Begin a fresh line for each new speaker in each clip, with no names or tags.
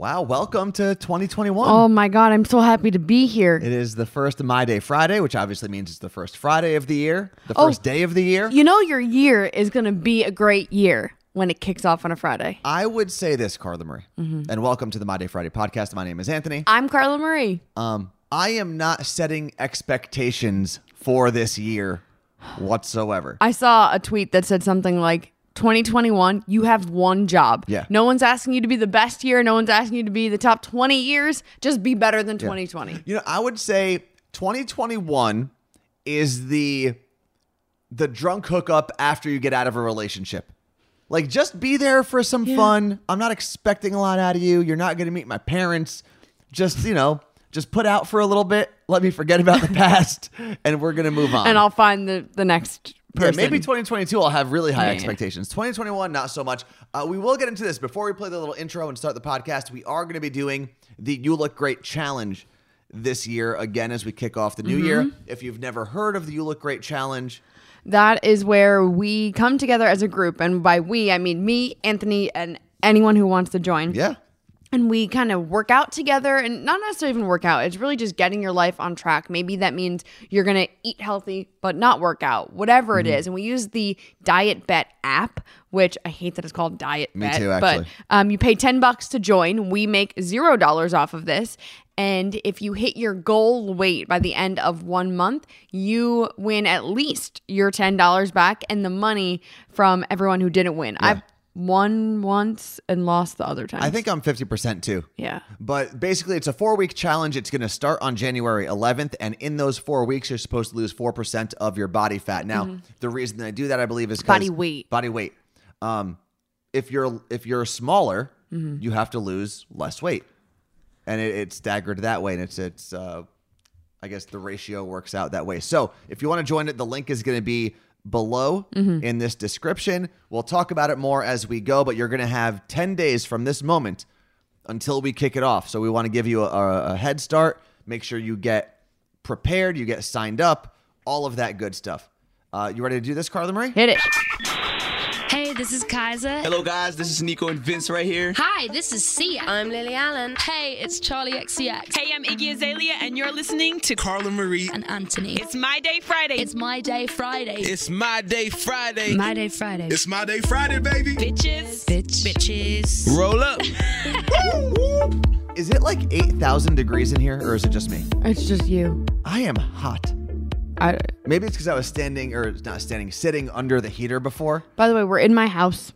Wow, welcome to 2021.
Oh my God, I'm so happy to be here.
It is the first My Day Friday, which obviously means it's the first Friday of the year, the
Oh.
first day of the year.
You know, your year is going to be a great year when it kicks off on a Friday.
I would say this, Carla Marie,
Mm-hmm.
and welcome to the My Day Friday podcast. My name is Anthony.
I'm Carla Marie.
Um, I am not setting expectations for this year whatsoever.
I saw a tweet that said something like, 2021, you have one job.
Yeah.
No one's asking you to be the best year. No one's asking you to be the top 20 years. Just be better than 2020.
You know, I would say 2021 is the the drunk hookup after you get out of a relationship. Like just be there for some fun. I'm not expecting a lot out of you. You're not going to meet my parents. Just, you know, just put out for a little bit. Let me forget about the past and we're going to move on.
And I'll find the, the next
Yeah, maybe 2022 I'll have really high
Yeah, yeah.
expectations. 2021, not so much. Uh, we will get into this. Before we play the little intro and start the podcast, we are going to be doing the You Look Great Challenge this year again as we kick off the new year.
Mm-hmm.
If you've never heard of the You Look Great Challenge,
That is where we come together as a group. And by we, I mean me, Anthony, and anyone who wants to join.
yeah.
And we kind of work out together and not necessarily even work out it's really just getting your life on track maybe that means you're gonna eat healthy but not work out whatever it
Mm-hmm.
is and we use the DietBet app which i hate that it's called diet
Me
bet
too,
but
actually.
um, you pay 10 bucks to join we make zero dollars off of this and if you hit your goal weight by the end of one month, you win at least your $10 back and the money from everyone who didn't win. I've won once and lost the other time.
I think I'm 50% too.
Yeah.
But basically, it's a four week challenge. It's going to start on January 11th. And in those four weeks, you're supposed to lose 4% of your body fat. Now, the reason I do that, I believe, is
Mm-hmm. Body weight.
Body weight. Um, if you're if you're smaller,
Mm-hmm.
you have to lose less weight, and it, it's staggered that way. And it's it's uh, I guess the ratio works out that way. So if you want to join it, the link is going to be below
Mm-hmm.
in this description. We'll talk about it more as we go, but you're going to have 10 days from this moment until we kick it off. So we want to give you a, a head start. Make sure you get prepared, you get signed up, all of that good stuff. Uh, you ready to do this, Carla Marie?
Hit it.
Hey, this is Kaiser.
Hello, guys. This is Nico and Vinz right here.
Hi, this is Sia.
I'm Lily Allen.
Hey, it's Charli XCX
Hey, I'm Iggy Azalea, and you're listening to
Carla Marie.
and Anthony.
It's My Day Friday.
It's my day Friday.
It's my day Friday.
my day Friday.
It's my day Friday, baby.
bitches.
bitch. Bitches.
Roll up.
Is it like 8,000 degrees in here, or is it just me?
It's just you.
I am hot.
I,
Maybe it's because I was standing, or not standing, sitting under the heater before.
by the way, we're in my house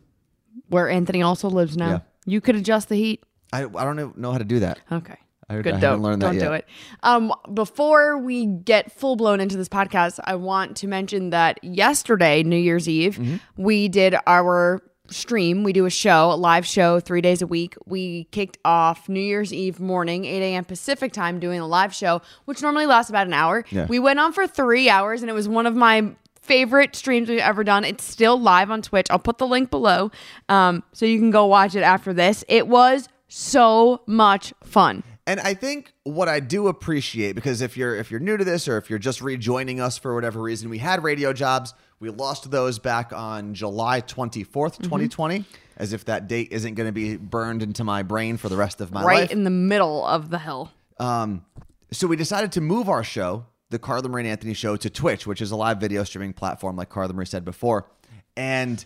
where Anthony also lives now.
Yeah.
You could adjust the heat.
I, I don't know- know how to do that.
Okay.
I- I
Good.
haven't
don't
learned that
don't
yet.
do it. Um, before we get full blown into this podcast, I want to mention that yesterday, New Year's Eve,
Mm-hmm.
we did our stream. We do a show, a live show, three days a week. We kicked off New Year's Eve morning, 8 a.m. Pacific time, doing a live show, which normally lasts about an hour.
Yeah.
We went on for three hours, and it was one of my favorite streams we've ever done. It's still live on Twitch. I'll put the link below um, so you can go watch it after this. It was so much fun.
And I think what I do appreciate because if you're if you're new to this or if you're just rejoining us for whatever reason, we had radio jobs. We lost those back on July 24th,
Mm-hmm.
2020, as if that date isn't going to be burned into my brain for the rest of my
right
life.
Right in the middle of the hill.
Um, so we decided to move our show, the Carla Marie Anthony show, to Twitch, which is a live video streaming platform, like Carla Marie said before. And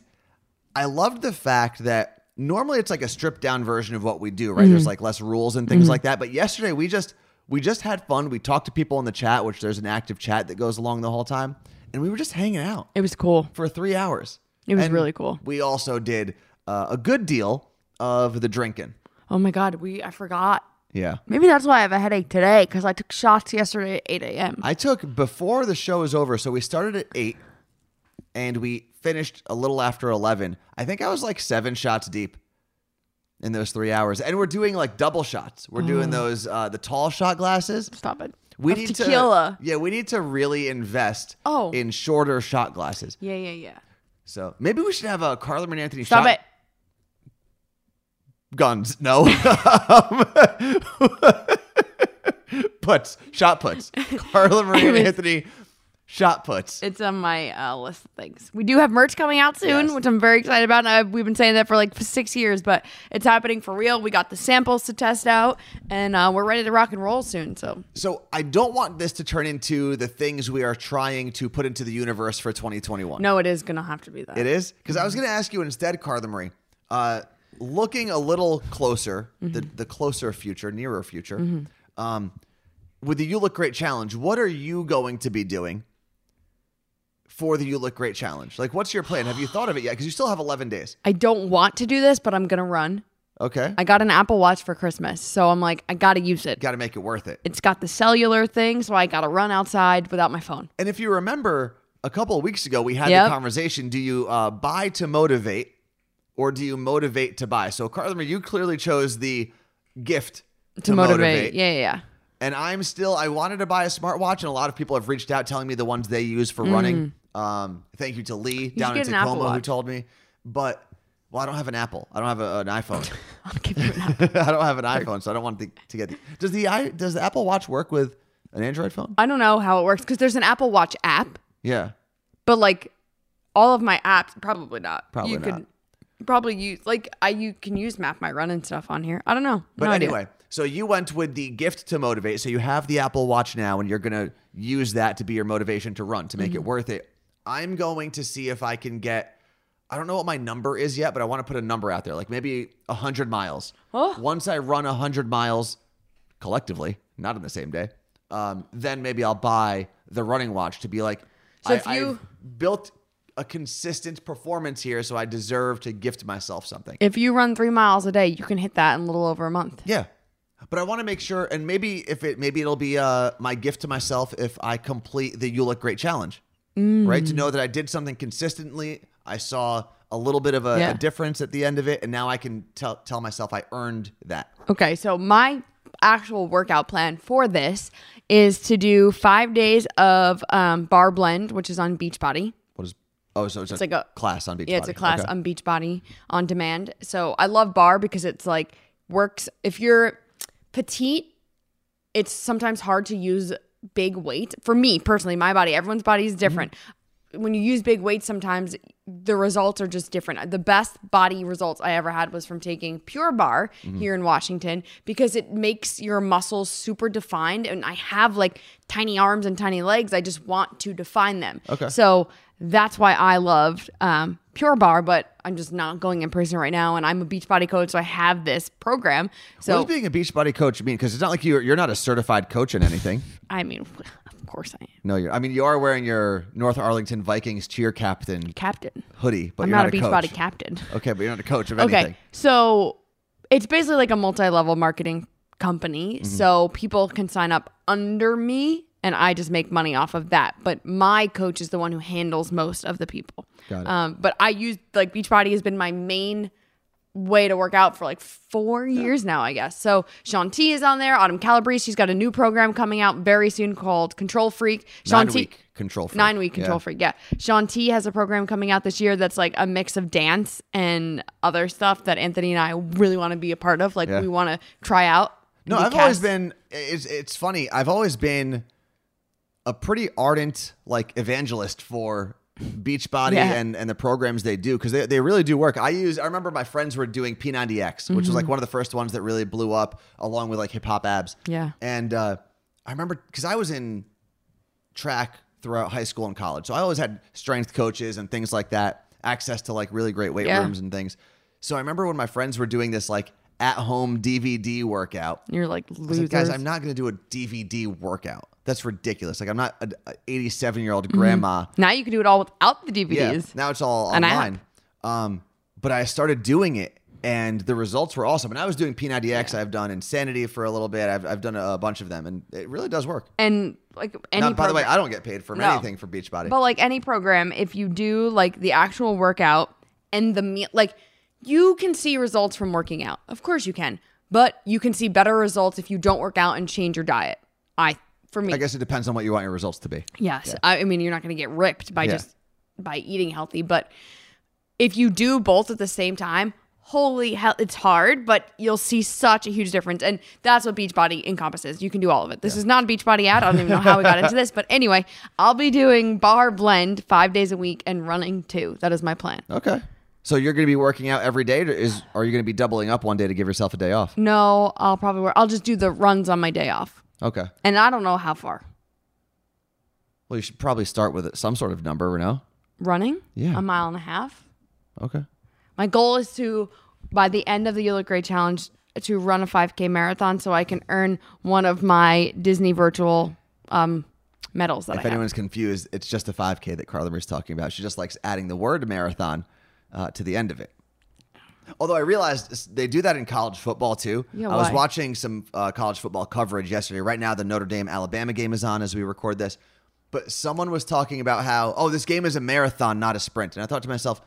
I loved the fact that normally it's like a stripped down version of what we do, right? There's like less rules and things like that. But yesterday we just we just had fun. We talked to people in the chat, which there's an active chat that goes along the whole time, and we were just hanging out
It was cool.
for three hours.
It was
And
really cool.
We also did uh, a good deal of the drinking.
Oh my god, we I forgot.
Yeah.
Maybe that's why I have a headache today because I took shots yesterday at 8 a.m.
I took before the show was over. So we started at eight and we finished a little after 11. I think I was like seven shots deep in those three hours. And we're doing like double shots. We're doing those, uh, the tall shot glasses.
Stop it.
We
Of
need
tequila.
to, yeah, we need to really invest
Oh.
in shorter shot glasses.
Yeah, yeah, yeah.
So maybe we should have a Carla and Anthony
Stop
shot
it.
guns. No. puts, shot puts. Carla Marie and Anthony Shot puts.
It's on my uh, list of things. We do have merch coming out soon,
Yes.
which I'm very excited about. I've, we've been saying that for like six years, but it's happening for real. We got the samples to test out, and uh, we're ready to rock and roll soon. So
So I don't want this to turn into the things we are trying to put into the universe for 2021.
no, it is gonna have to be that.
It is? Because I was going to ask you instead, Carla Marie, uh, looking a little closer, the,
Mm-hmm.
the closer future, nearer future, um, with the You Look Great Challenge, what are you going to be doing for the You Look Great Challenge? Like, what's your plan? Have you thought of it yet? Because you still have 11 days.
I don't want to do this, but I'm gonna run.
Okay.
I got an Apple Watch for Christmas, so I'm like, I gotta use it.
Got to make it worth it.
It's got the cellular thing, so I gotta run outside without my phone.
And if you remember, a couple of weeks ago, we had
Yep.
the conversation do you uh, buy to motivate or do you motivate to buy? So, Carla you clearly chose the gift
To, motivate. Yeah, yeah, yeah.
And I'm still, I wanted to buy a smartwatch, and a lot of people have reached out telling me the ones they use for running. Um, thank you to Lee down in
get an Apple
Tacoma who told me. But, well, I don't have an Apple. I don't have a, an iPhone.
I'll give you an Apple.
I don't have an iPhone, so I don't want to, to get the. Does the i does the Apple Watch work with an Android phone?
I don't know how it works because there's an Apple Watch app,
Yeah.
but like all of my apps, probably not.
Probably
you
not.
could probably use like I you can use Map My Run and stuff on here. I don't know.
But
No idea.
anyway, so you went with the gift to motivate. So you have the Apple Watch now, and you're going to use that to be your motivation to run to make
Mm-hmm.
it worth it. I'm going to see if I can get. I don't know what my number is yet, but I want to put a number out there, like maybe 100 miles.
Oh.
Once I run 100 miles collectively, not in the same day, um, then maybe I'll buy the running watch to be like,
So
I,
if you-
I've built a consistent performance here, so I deserve to gift myself something.
if you run three miles a day, you can hit that in a little over a month.
Yeah. But I want to make sure, and maybe if it, maybe it'll be uh, my gift to myself if I complete the You Look Great challenge, right? To know that I did something consistently. I saw a little bit of a,
Yeah.
a difference at the end of it, and now I can tell tell myself I earned that.
Okay, so my actual workout plan for this is to do five days of um, Barre Blend, which is on Beachbody.
What is? Oh, so it's,
like a-
class on Beachbody.
Yeah, it's a class
Okay.
on Beachbody on demand. So I love barre because it's like works. If you're petite, it's sometimes hard to use big weight. For me personally, my body, everyone's body is different. When you use big weights, sometimes the results are just different. The best body results I ever had was from taking Pure Barre here in Washington because it makes your muscles super defined. And I have like tiny arms and tiny legs. I just want to define them.
Okay.
So that's why I loved um, Pure Barre, but I'm just not going in person right now. And I'm a Beachbody coach, so I have this program. So What
does being a beach body coach mean? Because it's not like you're you're not a certified coach in anything.
I mean, of course I am.
No, you're. I mean, you are wearing your North Arlington Vikings cheer captain
Captain.
hoodie, but
I'm
you're
not,
not,
a
coach.
Beachbody captain.
Okay, but you're not a coach of
Okay.
anything.
So it's basically like a multi level marketing company.
Mm-hmm.
So people can sign up under me and I just make money off of that. But my coach is the one who handles most of the people.
Got it.
Um, but I use like Beachbody has been my main way to work out for like four years now, I guess. So Shaun T is on there. Autumn Calabrese, she's got a new program coming out very soon called Control Freak. Shaun
Nine week control. Freak.
Nine week control
Yeah.
freak. Yeah. Shaun T has a program coming out this year that's like a mix of dance and other stuff that Anthony and I really want to be a part of. Like
Yeah.
we want to try out.
No, I've always been. It's it's funny. I've always been a pretty ardent like evangelist for Beachbody
Yeah.
and and the programs they do because they, they really do work. I use. I remember my friends were doing P90X, which was
Mm-hmm.
like one of the first ones that really blew up, along with like hip hop abs.
Yeah.
and uh, I remember because I was in track throughout high school and college, so I always had strength coaches and things like that, access to like really great weight
Yeah.
rooms and things. So I remember when my friends were doing this like at home DVD workout.
You're like losers.
like, guys, I'm not going to do a DVD workout. That's ridiculous. Like, I'm not an 87 year
Mm-hmm.
old grandma.
now you can do it all without the
Yeah.
DVDs.
Now it's all
An app.
online. Um, but I started doing it, and the results were awesome. And I was doing P90X. I've done Insanity for a little bit. I've, I've done a bunch of them, and it really does work.
And like any
Now, by the way, I don't get paid for
No.
anything for Beachbody.
But like any program, if you do like the actual workout and the meal, like you can see results from working out. Of course you can, but you can see better results if you don't work out and change your diet. I, for me,
I guess it depends on what you want your results to be.
yes. I, I mean, you're not going to get ripped by
Yeah.
just by eating healthy, but if you do both at the same time, holy hell, it's hard, but you'll see such a huge difference. And that's what Beachbody encompasses. You can do all of it. This is not a Beachbody ad. I don't even know how we got into this. But anyway, I'll be doing Barre Blend five days a week and running two. That is my plan.
Okay. So you're going to be working out every day, or is are you going to be doubling up one day to give yourself a day off?
No, I'll probably work. I'll just do the runs on my day off.
Okay.
And I don't know how far.
Well, you should probably start with some sort of number, no?
Running?
Yeah.
A mile and a half.
Okay.
My goal is to, by the end of the You Look Great Challenge, to run a 5K marathon so I can earn one of my Disney virtual um, medals that
If
I have.
anyone's confused, it's just a 5K that Carla Marie's talking about. She just likes adding the word marathon uh, to the end of it. Although I realized they do that in college football too.
Yeah,
I was
why?
watching some uh, college football coverage yesterday. Right now, the Notre Dame Alabama game is on as we record this. But someone was talking about how, oh, this game is a marathon, not a sprint. And I thought to myself,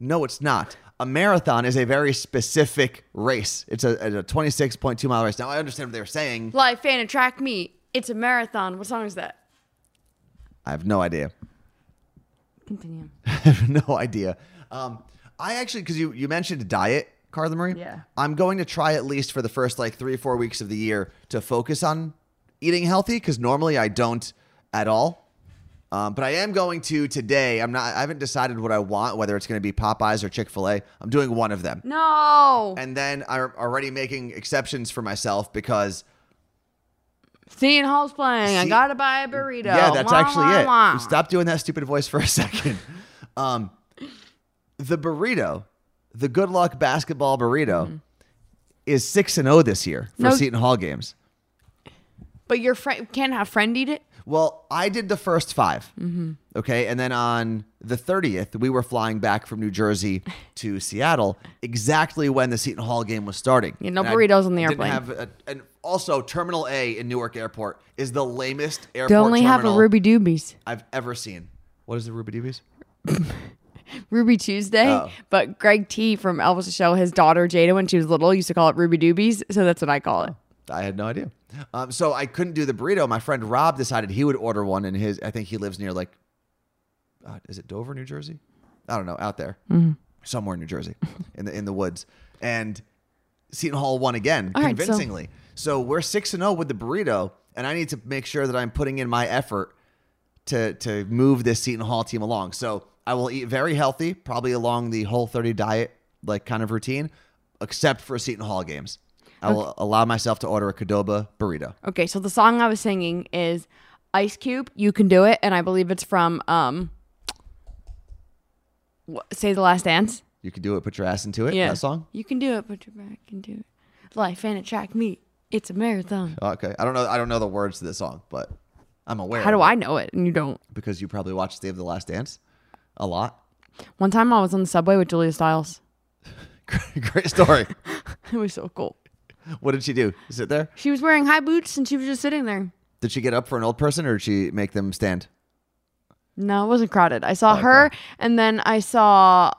no, it's not. A marathon is a very specific race. It's a, a 26.2 mile race. Now, I understand what they were saying.
Live fan and track me. It's a marathon. What song is that?
I have no idea.
Continue.
I have no idea. Um, I actually, because you, you mentioned diet, Carla Marie.
Yeah.
I'm going to try at least for the first like three or four weeks of the year to focus on eating healthy because normally I don't at all. Um, but I am going to today. I'm not. I haven't decided what I want, whether it's going to be Popeyes or Chick Fil A. I'm doing one of them,
No.
and then I'm already making exceptions for myself because
Seton Hall's playing. I gotta buy a burrito.
Yeah, that's
Wah,
actually
wah,
it.
wah.
Stop doing that stupid voice for a second. um, the burrito, the Good Luck Basketball Burrito, is six and zero this year for
Mm-hmm. No-
Seton Hall games.
But your friend can't have friend eat it.
Well, I did the first 5
Mm-hmm.
Okay, and then on the thirtieth, we were flying back from New Jersey to Seattle, exactly when the Seton Hall game was starting.
Yeah, no
And I
burritos on the airplane.
Have a, and also, Terminal A in Newark Airport is the lamest airport
They only have a Ruby Doobies.
I've ever seen. What is the Ruby Doobies?
Ruby Tuesday.
Oh.
But Greg T from Elvis Show, his daughter Jada, when she was little, used to call it Ruby Doobies. So that's what I call it.
I had no idea. Um, so I couldn't do the burrito. My friend Rob decided he would order one, and his I think he lives near like, uh, is it Dover, New Jersey? I don't know, out there,
Mm-hmm.
somewhere in New Jersey, in the in the woods. And Seton Hall won again
All right, so-
convincingly. so we're six and zero with the burrito, and I need to make sure that I'm putting in my effort to to move this Seton Hall team along. So I will eat very healthy, probably along the whole 30 diet like kind of routine, except for a Seton Hall games. I will allow myself to order a Qdoba burrito.
Okay, so the song I was singing is Ice Cube, You Can Do It. And I believe it's from um, Save the Last Dance.
You can do it, put your ass into it.
Yeah.
That song.
You can do it, put your back into it. Life and attract me. It's a marathon.
Okay. I don't know. I don't know the words to this song, but I'm aware.
How do I know it and you don't?
Because you probably watched Save the Last Dance a lot.
One time I was on the subway with Julia Stiles.
Great story.
It was so cool.
what did she do? Sit there?
She was wearing high boots and she was just sitting there.
Did she get up for an old person, or did she make them stand?
No, it wasn't crowded. I saw her and then I saw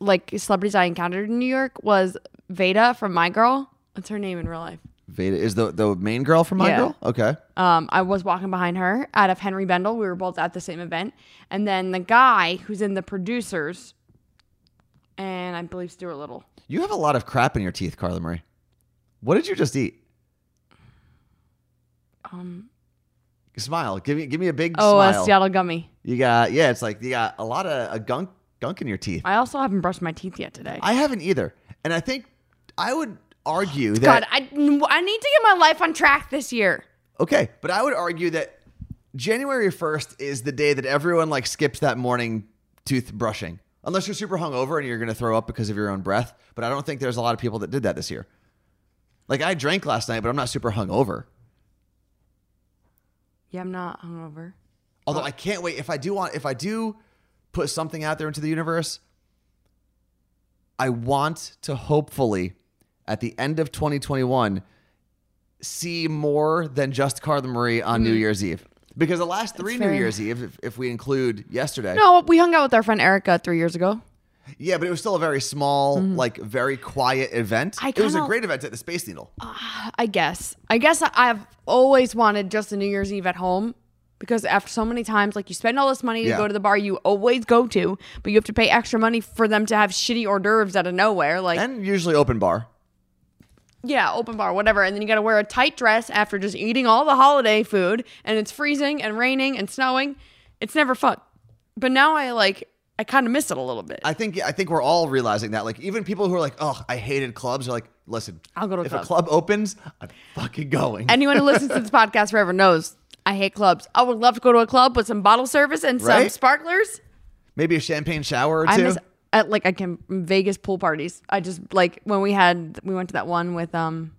like celebrities I encountered in New York was Veda from My Girl. What's her name in real life?
Veda is the the main girl from My
Yeah.
Girl. Okay.
Um, I was walking behind her out of Henri Bendel. We were both at the same event. And then the guy who's in the producers and I believe Stuart Little.
You have a lot of crap in your teeth, Carla Marie. What did you just eat?
Um
Smile. Give me give me a big smile.
Oh, a. Seattle gummy.
You got yeah. It's like you got a lot of a gunk gunk in your teeth.
I also haven't brushed my teeth yet today.
I haven't either, and I think I would argue that
God, I, mm, I need to get my life on track this year.
okay, but I would argue that January first is the day that everyone like skips that morning tooth brushing, unless you're super hungover and you're going to throw up because of your own breath. But I don't think there's a lot of people that did that this year. Like I drank last night, but I'm not super hungover.
Yeah, I'm not hungover.
Although I can't wait if I do want if I do put something out there into the universe, I want to hopefully at the end of 2021 see more than just Carla Marie on New Year's Eve. Because the last three New. Year's Eve, if, if we include yesterday,
No, we hung out with our friend Erica three years ago.
yeah, but it was still a very small, like very quiet event.
Mm-hmm. I
it was a great event at the Space Needle.
I guess. I guess I've always wanted just a New Year's Eve at home because after so many times, like you spend all this money to
Yeah.
go to the bar you always go to, but you have to pay extra money for them to have shitty hors d'oeuvres out of nowhere. Like,
and usually open bar.
Yeah, open bar, whatever. And then you got to wear a tight dress after just eating all the holiday food and it's freezing and raining and snowing. It's never fun. But now I like, I kind of miss it a little bit.
I think I think we're all realizing that. Like even people who are like, "Oh, I hated clubs," are like, "Listen,
I'll go to a
if
club."
a club opens, I'm fucking going."
Anyone who listens to this podcast forever knows I hate clubs. I would love to go to a club with some bottle service and some
Right?
sparklers.
Maybe a champagne shower or two.
I miss at like I can Vegas pool parties. I just like when we had we went to that one with um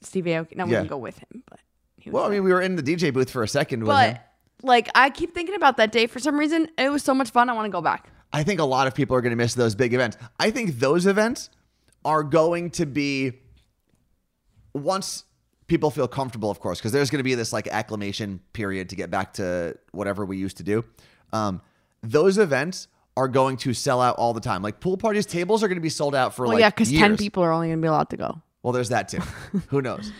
Steve Aoki. No, we
Yeah.
didn't go with him, but he was
well, I mean, we were in the DJ booth for a second with him.
but like I keep thinking about that day for some reason. It was so much fun. I want to go back.
I think a lot of people are going to miss those big events. I think those events are going to be once people feel comfortable, of course, because there's going to be this like acclimation period to get back to whatever we used to do. Um, those events are going to sell out all the time. Like pool parties, tables are going to be sold out for
Well,
like
yeah, because ten people are only gonna be allowed to go.
Well, there's that too. Who knows?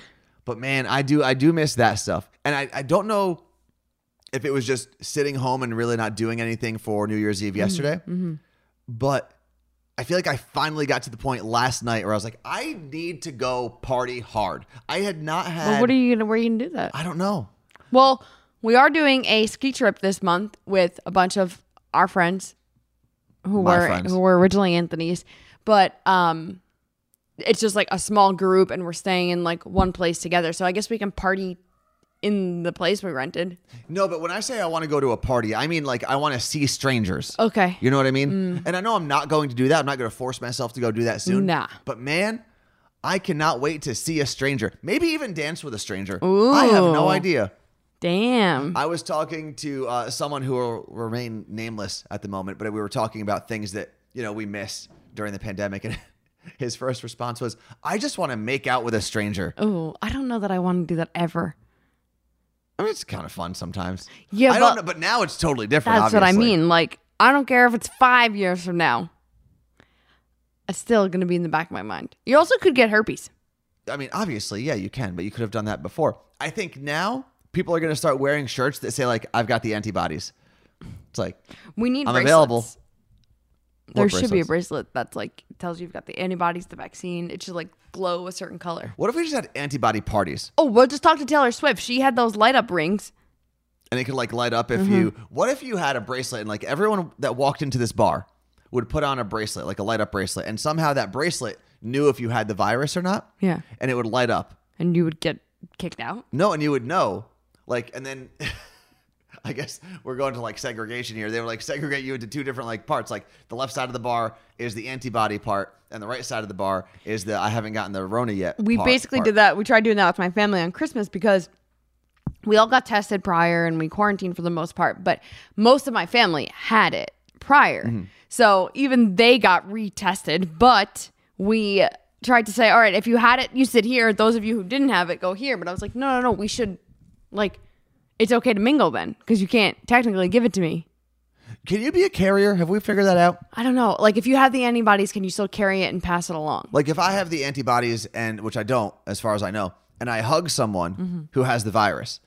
But man, I do I do miss that stuff. And I, I don't know if it was just sitting home and really not doing anything for New Year's
Mm-hmm.
Eve yesterday. But I feel like I finally got to the point last night where I was like, I need to go party hard. I had not had
Well, what are you gonna? Where are you gonna do that?
I don't know.
Well, we are doing a ski trip this month with a bunch of our friends who
My
were
friends.
who were originally Anthony's, but um, it's just like a small group, and we're staying in like one place together. So I guess we can party in the place we rented.
No, but when I say I want to go to a party, I mean like I want to see strangers.
Okay.
You know what I mean? And I know I'm not going to do that. I'm not going to force myself to go do that soon.
Nah.
But man, I cannot wait to see a stranger. Maybe even dance with a stranger. I have no idea.
Damn.
I was talking to uh, someone who will remain nameless at the moment, but we were talking about things that you know we miss during the pandemic, and his first response was, "I just want to make out with a stranger."
Oh, I don't know that I want to do that ever.
I mean, it's kind of fun sometimes.
Yeah,
I don't
but-
know, but now it's totally different.
That's what I mean. Like, I don't care if it's five years from now. It's still gonna be in the back of my mind. You also could get herpes.
I mean, obviously, yeah, you can, but you could have done that before. I think now people are going to start wearing shirts that say like, "I've got the antibodies." It's like
We need.
I'm
bracelets.
available.
There should be a bracelet that's like tells you you've got the antibodies, the vaccine. It should like glow a certain color.
What if we just had antibody parties
Oh, we'll just talk to Taylor Swift. She had those light up rings.
and it could like light up if
Mm-hmm.
you? What if you had a bracelet and like everyone that walked into this bar would put on a bracelet, like a light up bracelet, and somehow that bracelet knew if you had the virus or not.
Yeah.
and it would light up.
And you would get kicked out.
No, and you would know. Like, and then I guess we're going to like segregation here. They were like segregate you into two different like parts. Like the left side of the bar is the antibody part, and the right side of the bar is the I haven't gotten the Rona yet.
We
part-
basically
part.
did that. We tried doing that with my family on Christmas because we all got tested prior and we quarantined for the most part, but most of my family had it prior.
Mm-hmm.
So even they got retested, but we tried to say, all right, if you had it, you sit here. Those of you who didn't have it, go here. But I was like, no, no, no, we should, like, it's okay to mingle then because you can't technically give it to me.
Can you be a carrier? Have we figured that out?
I don't know. Like, if you have the antibodies, can you still carry it and pass it along?
Like if I have the antibodies and which I don't, as far as I know, and I hug someone
Mm-hmm.
who has the virus,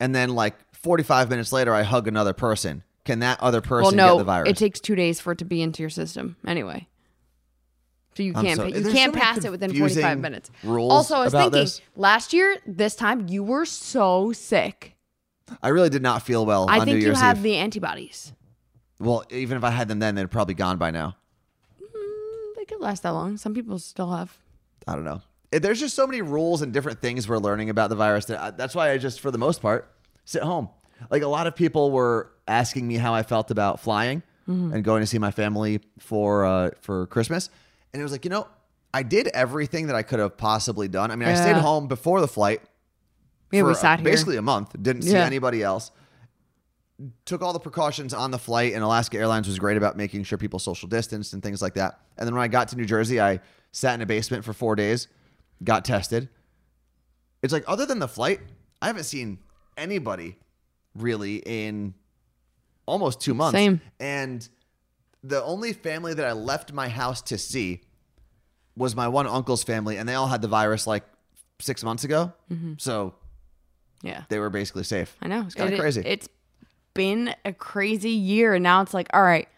and then like 45 minutes later I hug another person, can that other
Well,
person get
no,
the virus?
it takes two days for it to be into your system anyway. So you can't
so-
you can't
so
pass it within 45 minutes.
rules
also, I was thinking
this.
last year this time you were so sick.
I really did not feel well
I
on New
think you
Year's
have
Eve.
the antibodies.
well, even if I had them then, they'd probably gone by now.
They could last that long. Some people still have.
I don't know. There's just so many rules and different things we're learning about the virus. That I, that's why I just, for the most part, sit home. Like a lot of people were asking me how I felt about flying
Mm-hmm.
and going to see my family for uh, for Christmas, and it was like, you know, I did everything that I could have possibly done. I mean, I stayed home before the flight.
Yeah, we
for, uh,
sat here.
basically a month. Didn't see
Yeah.
anybody else. Took all the precautions on the flight, and Alaska Airlines was great about making sure people social distanced and things like that. And then when I got to New Jersey, I sat in a basement for four days, got tested. It's like other than the flight, I haven't seen anybody really in almost two months.
Same.
And the only family that I left my house to see was my one uncle's family, and they all had the virus like six months ago.
Mm-hmm.
So
Yeah.
they were basically safe.
I know.
It's kind of
It-
crazy.
It's been a crazy year. And now it's like, all right.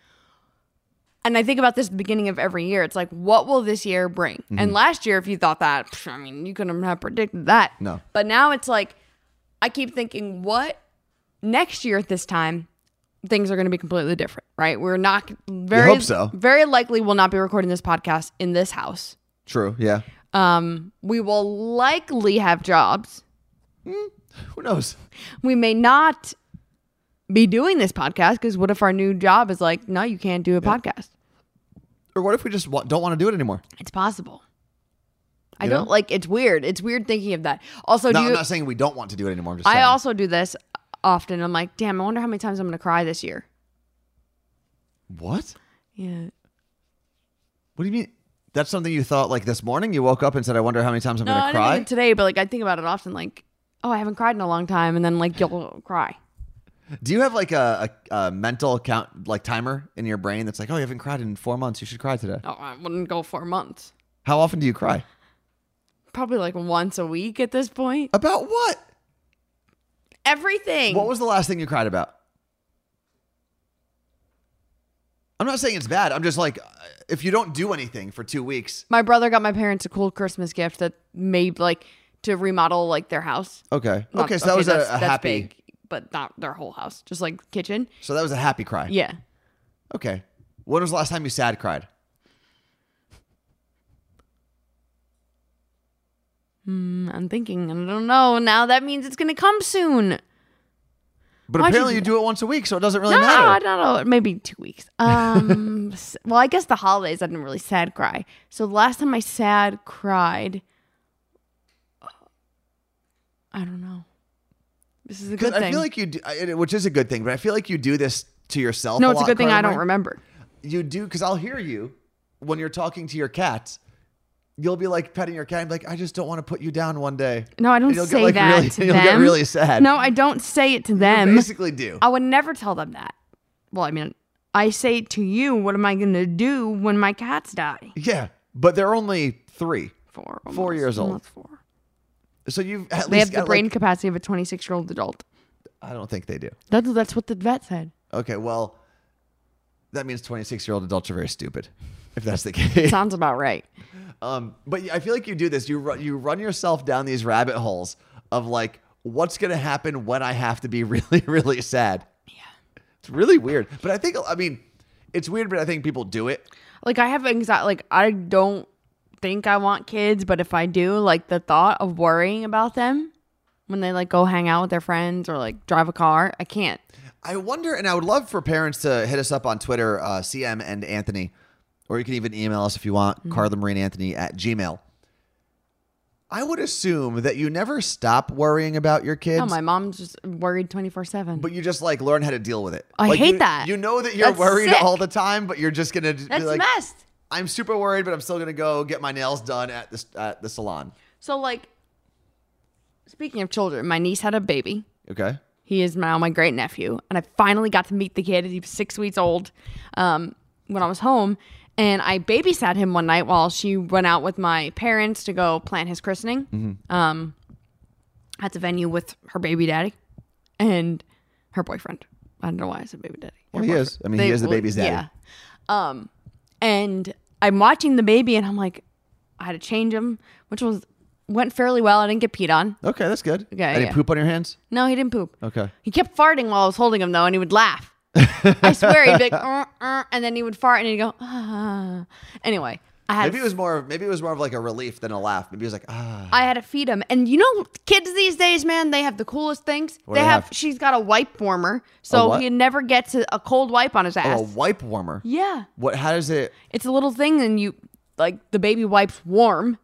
And I think about this at the beginning of every year. It's like, what will this year bring?
Mm-hmm.
And last year, if you thought that, pff, I mean, you couldn't have predicted that.
No.
But now it's like, I keep thinking, what next year at this time, things are going to be completely different, right? We're not very,
hope so.
very likely will not be recording this podcast in this house.
True. Yeah.
Um, we will likely have jobs.
Who knows?
we may not be doing this podcast because what if our new job is like, no, you can't do a podcast?
Or what if we just wa- don't want to do it anymore?
It's possible. I
You
don't like. It's weird. It's weird thinking of that. Also,
No,
do
I'm not saying we don't want to do it anymore. I'm just
I
saying.
also do this often. I'm like, damn. I wonder how many times I'm going to cry this year.
what?
Yeah.
What do you mean? That's something you thought like this morning? You woke up and said, "I wonder how many times I'm
No,
going to
didn't
cry."
today, but like I think about it often. Like, oh, I haven't cried in a long time, and then like you'll cry.
Do you have like a, a, a mental count like timer in your brain that's like, "Oh, you haven't cried in four months. You should cry today."
Oh, I wouldn't go four months.
How often do you cry?
Probably like once a week at this point.
About what?
Everything.
What was the last thing you cried about? I'm not saying it's bad. I'm just like, uh, if you don't do anything for two weeks,
my brother got my parents a cool Christmas gift that made like to remodel like their house.
okay,
Not-
okay. So that was a,
that's-
a happy.
big, but not their whole house, just like kitchen.
So that was a happy cry.
Yeah,
Okay. When was the last time you sad cried?
Mm, I'm thinking. I don't know. Now that means it's gonna come soon.
But
Why'd you
apparently
do
you do it once a week, so it doesn't really
no,
matter.
I don't know. Maybe two weeks. Um. well, I guess the holidays I didn't really sad cry. So the last time I sad cried, I don't know. This is a good
I
thing.
feel like you, do, which is a good thing, but I feel like you do this to yourself.
no,
a
it's a
lot,
good thing I don't remember.
You do because I'll hear you when you're talking to your cats. You'll be like petting your cat and be like, "I just don't want to put you down one day."
No, I don't
you'll get,
say
like,
that
really-
to
you'll
them.
get really sad.
No, I don't say it to
you
them.
basically do.
I would never tell them that. Well, I mean, I say to you, what am I going to do when my cats die?
yeah, but they're only three,
Four.
Four years old.
almost Four.
so you've at
They
least
have the brain
like-
capacity of a 26 year old adult.
I don't think they do.
That's, that's what the vet said.
Okay, well, that means 26 year old adults are very stupid. If that's the case.
Sounds about right.
Um, but I feel like you do this. You run, you run yourself down these rabbit holes of like, what's gonna happen when I have to be really, really sad. Yeah, it's really weird. But I think, I mean, it's weird, but I think people do it.
Like, I have anxiety. Like, I don't think I want kids, but if I do, like, the thought of worrying about them when they, like, go hang out with their friends or, like, drive a car, I can't.
I wonder, and I would love for parents to hit us up on Twitter, uh, CM and Anthony, or you can even email us if you want,
Mm-hmm.
Carla Marine Anthony at Gmail. I would assume that you never stop worrying about your kids.
No, my mom's just worried 24 7.
but you just like learn how to deal with it.
I
Like,
hate
you-
that.
You know that you're
That's
worried
sick.
all the time, but you're just gonna
That's
be like,
messed.
I'm super worried, but I'm still gonna go get my nails done at the at the salon.
So, like, speaking of children, my niece had a baby.
Okay.
He is now my great nephew, and I finally got to meet the kid. He was six weeks old um, when I was home, and I babysat him one night while she went out with my parents to go plan his christening.
Mm-hmm.
Um, at the venue with her baby daddy and her boyfriend. I don't know why I said baby daddy. Her
Well, he is. I mean, he is the baby's daddy.
Yeah. Um, and I'm watching the baby, and I'm like, I had to change him, which was went fairly well. I didn't get peed on.
Okay, that's good.
Okay,
Any
yeah.
poop on your hands?
No, he didn't poop.
Okay.
He kept farting while I was holding him though, and he would laugh. I swear he'd be like, "Uh, uh," and then he would fart, and he'd go, ah. Anyway, I had
Maybe it was more. Maybe it was more of like a relief than a laugh. Maybe he was like, ah.
I had to feed him, and you know, kids these days, man, they have the coolest things.
What
they
do they
have,
have?
She's got a wipe warmer, so
what?
he never gets a, a cold wipe on his
Oh,
ass.
a wipe warmer.
yeah,
What? How does it?
it's a little thing, and you like the baby wipes warm.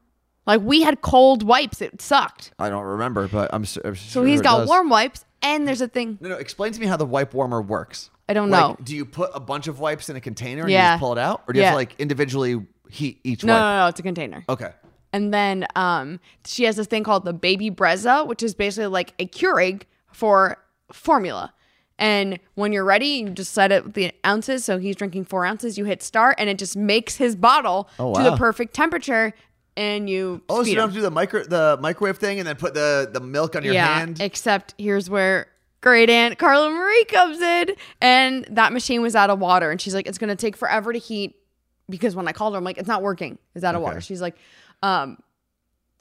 Like we had cold wipes, it sucked.
I don't remember, but I'm, su- I'm
So
sure
he's got
does.
warm wipes, and there's a thing.
No, no. Explain to me how the wipe warmer works.
I don't
Like,
know.
Do you put a bunch of wipes in a container and you
Yeah.
just pull it out, or do you have
Yeah.
to like individually heat each one?
No,
wipe?
no, no, it's a container.
Okay.
And then um, she has this thing called the Baby Brezza, which is basically like a Keurig for formula. And when you're ready, you just set it with the ounces. So he's drinking four ounces. You hit start, and it just makes his bottle
Oh,
to the
wow.
perfect temperature and you.
Oh, so you don't
'em.
have to do the micro the microwave thing and then put the the milk on your
yeah,
hand.
Except here's where great aunt Carla Marie comes in, and that machine was out of water, and she's like, "It's gonna take forever to heat," because when I called her, I'm like, "It's not working. It's out of water." She's like, um.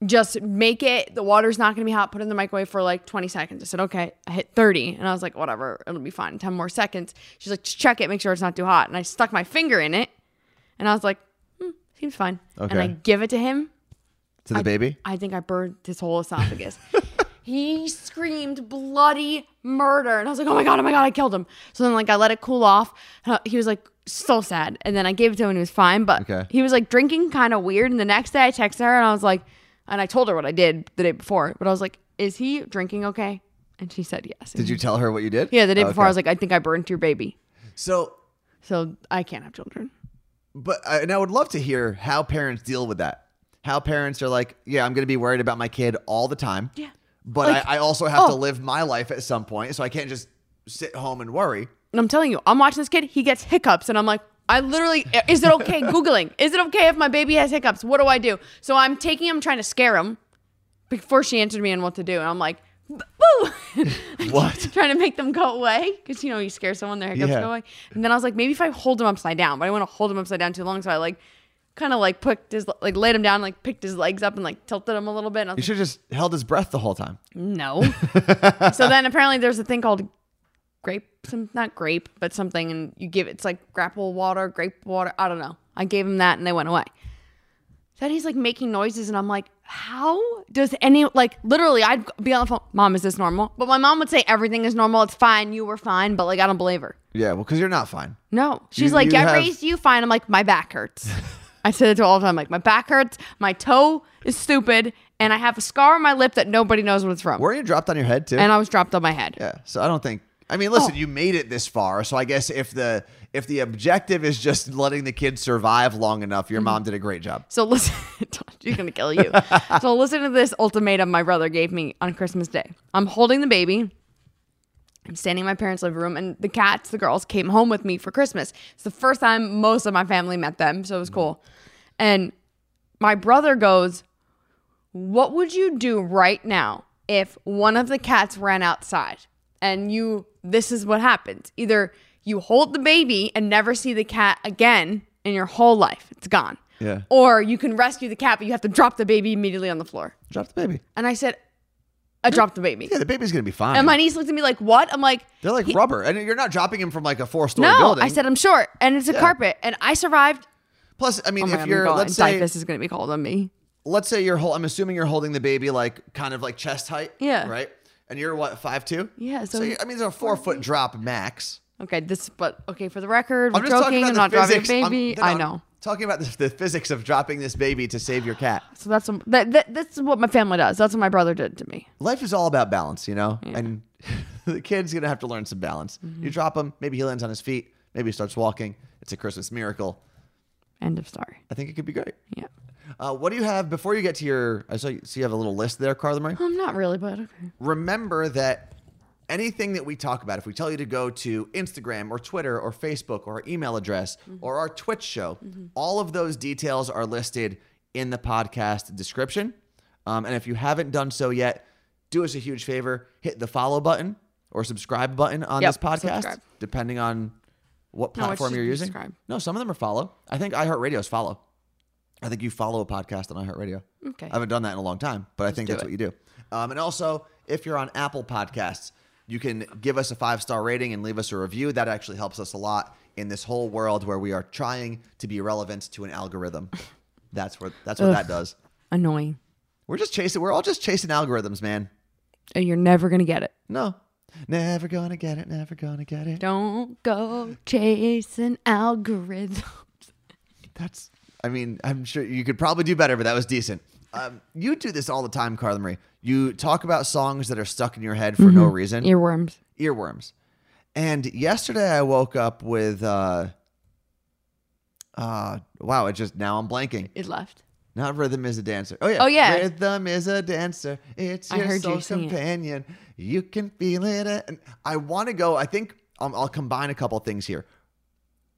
Just make it. The water's not going to be hot. Put it in the microwave for like 20 seconds. I said, okay. I hit 30, and I was like, whatever, it'll be fine. 10 more seconds. She's like, just check it, make sure it's not too hot. And I stuck my finger in it, and I was like, hmm, seems fine. And I give it to him,
to the baby.
I think I burned his whole esophagus. he screamed bloody murder. And I was like, oh my God, oh my God, I killed him. So then, like, I let it cool off. Uh, He was like, so sad. And then I gave it to him and he was fine. But
Okay.
he was like drinking kind of weird. And the next day I texted her and I was like, and I told her what I did the day before. But I was like, is he drinking okay? And she said yes.
Did you tell her what you did?
Yeah, the day before
Okay.
I was like, I think I burnt your baby.
So,
So I can't have children.
but and I would love to hear how parents deal with that. How parents are like, yeah, I'm going to be worried about my kid all the time.
Yeah.
But
Like-
I, I also have to
oh.
live my life at some point, so I can't just sit home and worry.
And I'm telling you, I'm watching this kid. He gets hiccups, and I'm like, I literally, is it okay? Googling, is it okay if my baby has hiccups? What do I do? So I'm taking him, trying to scare him before she answered me on what to do. And I'm like, boo,
What?
trying to make them go away because you know you scare someone, their hiccups
Yeah.
go away. And then I was like, maybe if I hold him upside down, but I want to hold him upside down too long, so I like. Kind of like picked his like laid him down, like picked his legs up and like tilted him a little bit. And I was
You
like,
should have just held his breath the whole time.
no. so then apparently there's a thing called grape, some not grape, but something, and you give it's like grapple water, grape water. I don't know. I gave him that, and they went away. Then he's like making noises, and I'm like, how does any like literally? I'd be on the phone, Mom, is this normal? But my mom would say everything is normal. It's fine. You were fine, but like I don't believe her.
Yeah, well, because you're not fine.
No, she's
You-
like,
you
I
have-
raised you fine. I'm like, my back hurts. I said it to all the time. Like, my back hurts. My toe is stupid, and I have a scar on my lip that nobody knows what it's from.
Were you dropped on your head too?
and I was dropped on my head.
yeah. So I don't think. I mean, listen,
Oh.
you made it this far, so I guess if the if the objective is just letting the kid survive long enough,
Mm-hmm.
your mom did a great job.
So listen, she's gonna kill you. so listen to this ultimatum my brother gave me on Christmas Day. I'm holding the baby. I'm standing in my parents' living room, and the cats, the girls, came home with me for Christmas. It's the first time most of my family met them, so it was cool. And my brother goes, "What would you do right now if one of the cats ran outside and you? This is what happens: either you hold the baby and never see the cat again in your whole life; it's gone."
Yeah.
Or you can rescue the cat, but you have to drop the baby immediately on the floor.
Drop the baby.
And I said, I dropped the baby.
Yeah, the baby's gonna be fine.
And my niece looked at me like, what? I'm like,
They're like
he-
rubber, and you're not dropping him from like a four story
no.
building.
I said, I'm short. And it's a
Yeah.
carpet. And I survived.
Plus, I mean,
Oh my
if
God,
you're let's say
this is to be called on me.
let's say you're hol- I'm assuming you're holding the baby like kind of like chest height.
Yeah.
Right. And you're what five two?
Yeah,
So,
so-
you- I mean, it's a four foot drop max.
Okay, this, but okay, for the record,
I'm
we're
just talking
joking.
about
I'm
the
not driving a
physics. I'm-
baby.
no,
I
I'm
know.
Talking about the, the physics of dropping this baby to save your cat.
So that's what, that, that, that's what my family does. That's what my brother did to me.
Life is all about balance, you know. And the kid's gonna have to learn some balance.
Mm-hmm.
You drop him, maybe he lands on his feet, maybe he starts walking. It's a Christmas miracle.
End of story.
I think it could be great.
Yeah.
Uh, what do you have before you get to your? I saw you, so you have a little list there, Carla Marie.
Um, not really, but okay.
remember that anything that we talk about, if we tell you to go to Instagram or Twitter or Facebook or our email address or our Twitch show, all of those details are listed in the podcast description. Um, and if you haven't done so yet, do us a huge favor hit the follow button or subscribe button on
Yep,
this podcast,
subscribe.
depending on what platform
just
you're using.
subscribe.
No, some of them are follow. I think iHeartRadio is follow. I think you follow a podcast on iHeartRadio.
Okay.
I haven't done that in a long time, but I think that's
it.
what you do. Um, and also, if you're on Apple Podcasts, you can give us a five star rating and leave us a review. That actually helps us a lot in this whole world where we are trying to be relevant to an algorithm. That's what that's what that does.
Annoying.
We're just chasing. We're all just chasing algorithms, man.
Uh, You're never going to get it.
No, never gonna get it. Never gonna get it.
Don't go chasing algorithms.
That's. I mean, I'm sure you could probably do better, but that was decent. Um, you do this all the time, Carla Marie. You talk about songs that are stuck in your head for no reason.
Earworms.
earworms. And yesterday I woke up with uh uh wow, it just now I'm blanking.
It left.
Not rhythm is a dancer. Oh yeah.
Oh, yeah.
Rhythm is a dancer. It's
I
your
heard you
soul
it.
companion. You can feel it. And I want to go. I think um, I'll combine a couple things here.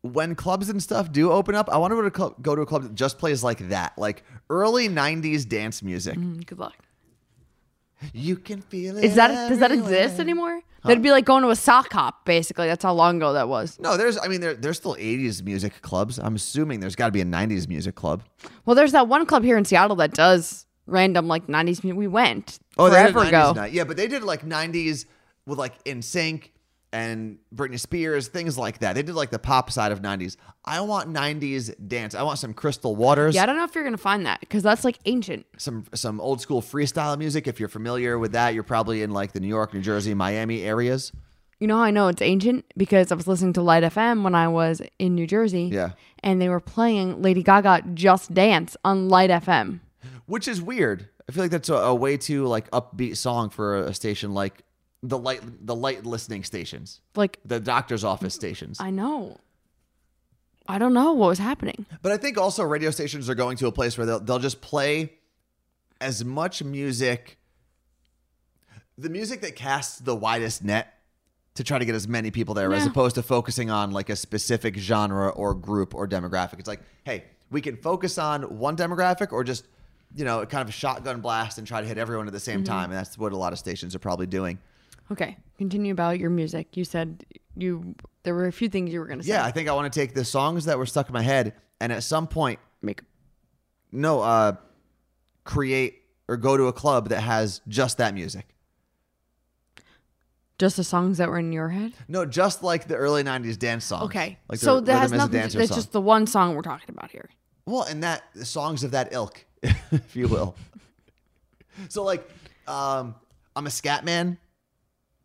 when clubs and stuff do open up, I want to go to, club, go to a club that just plays like that, like early '90s dance music.
Mm, Good luck.
You can feel it.
Is that does that exist anymore? That'd be like going to a sock hop, basically. That's how long ago that was.
No, there's. I mean, there, there's still '80s music clubs. I'm assuming there's got to be a '90s music club.
Well, there's that one club here in Seattle that does random like 90s music. We went
Oh,
forever
90s
ago.
night. Yeah, but they did like '90s with like NSYNC and Britney Spears, things like that. They did like the pop side of '90s. I want '90s dance. I want some Crystal Waters.
Yeah, I don't know if you're gonna find that because that's like ancient.
some some old school freestyle music. If you're familiar with that, you're probably in like the New York, New Jersey, Miami areas.
You know how I know it's ancient because I was listening to Light FM when I was in New Jersey.
Yeah.
and they were playing Lady Gaga "Just Dance" on Light FM.
which is weird. I feel like that's a, a way too like upbeat song for a station like the light the light listening stations,
Like
the doctor's office stations.
I know. I don't know what was happening.
But I think also radio stations are going to a place where they'll they'll just play as much music, the music that casts the widest net to try to get as many people there, as opposed to focusing on like a specific genre or group or demographic. It's like, hey, we can focus on one demographic or just you know kind of a shotgun blast and try to hit everyone at the same mm-hmm. time, and that's what a lot of stations are probably doing.
Okay, continue about your music. You said you there were a few things you were gonna say.
Yeah, I think I want to take the songs that were stuck in my head and at some point
make
no uh create or go to a club that has just that music
just the songs that were in your head.
no just like the early 90s dance songs
Okay,
like
so that has
Rhythm is a
nothing. That's
song.
just the one song we're talking about here.
well and that the songs of that ilk if you will so like um i'm a scat man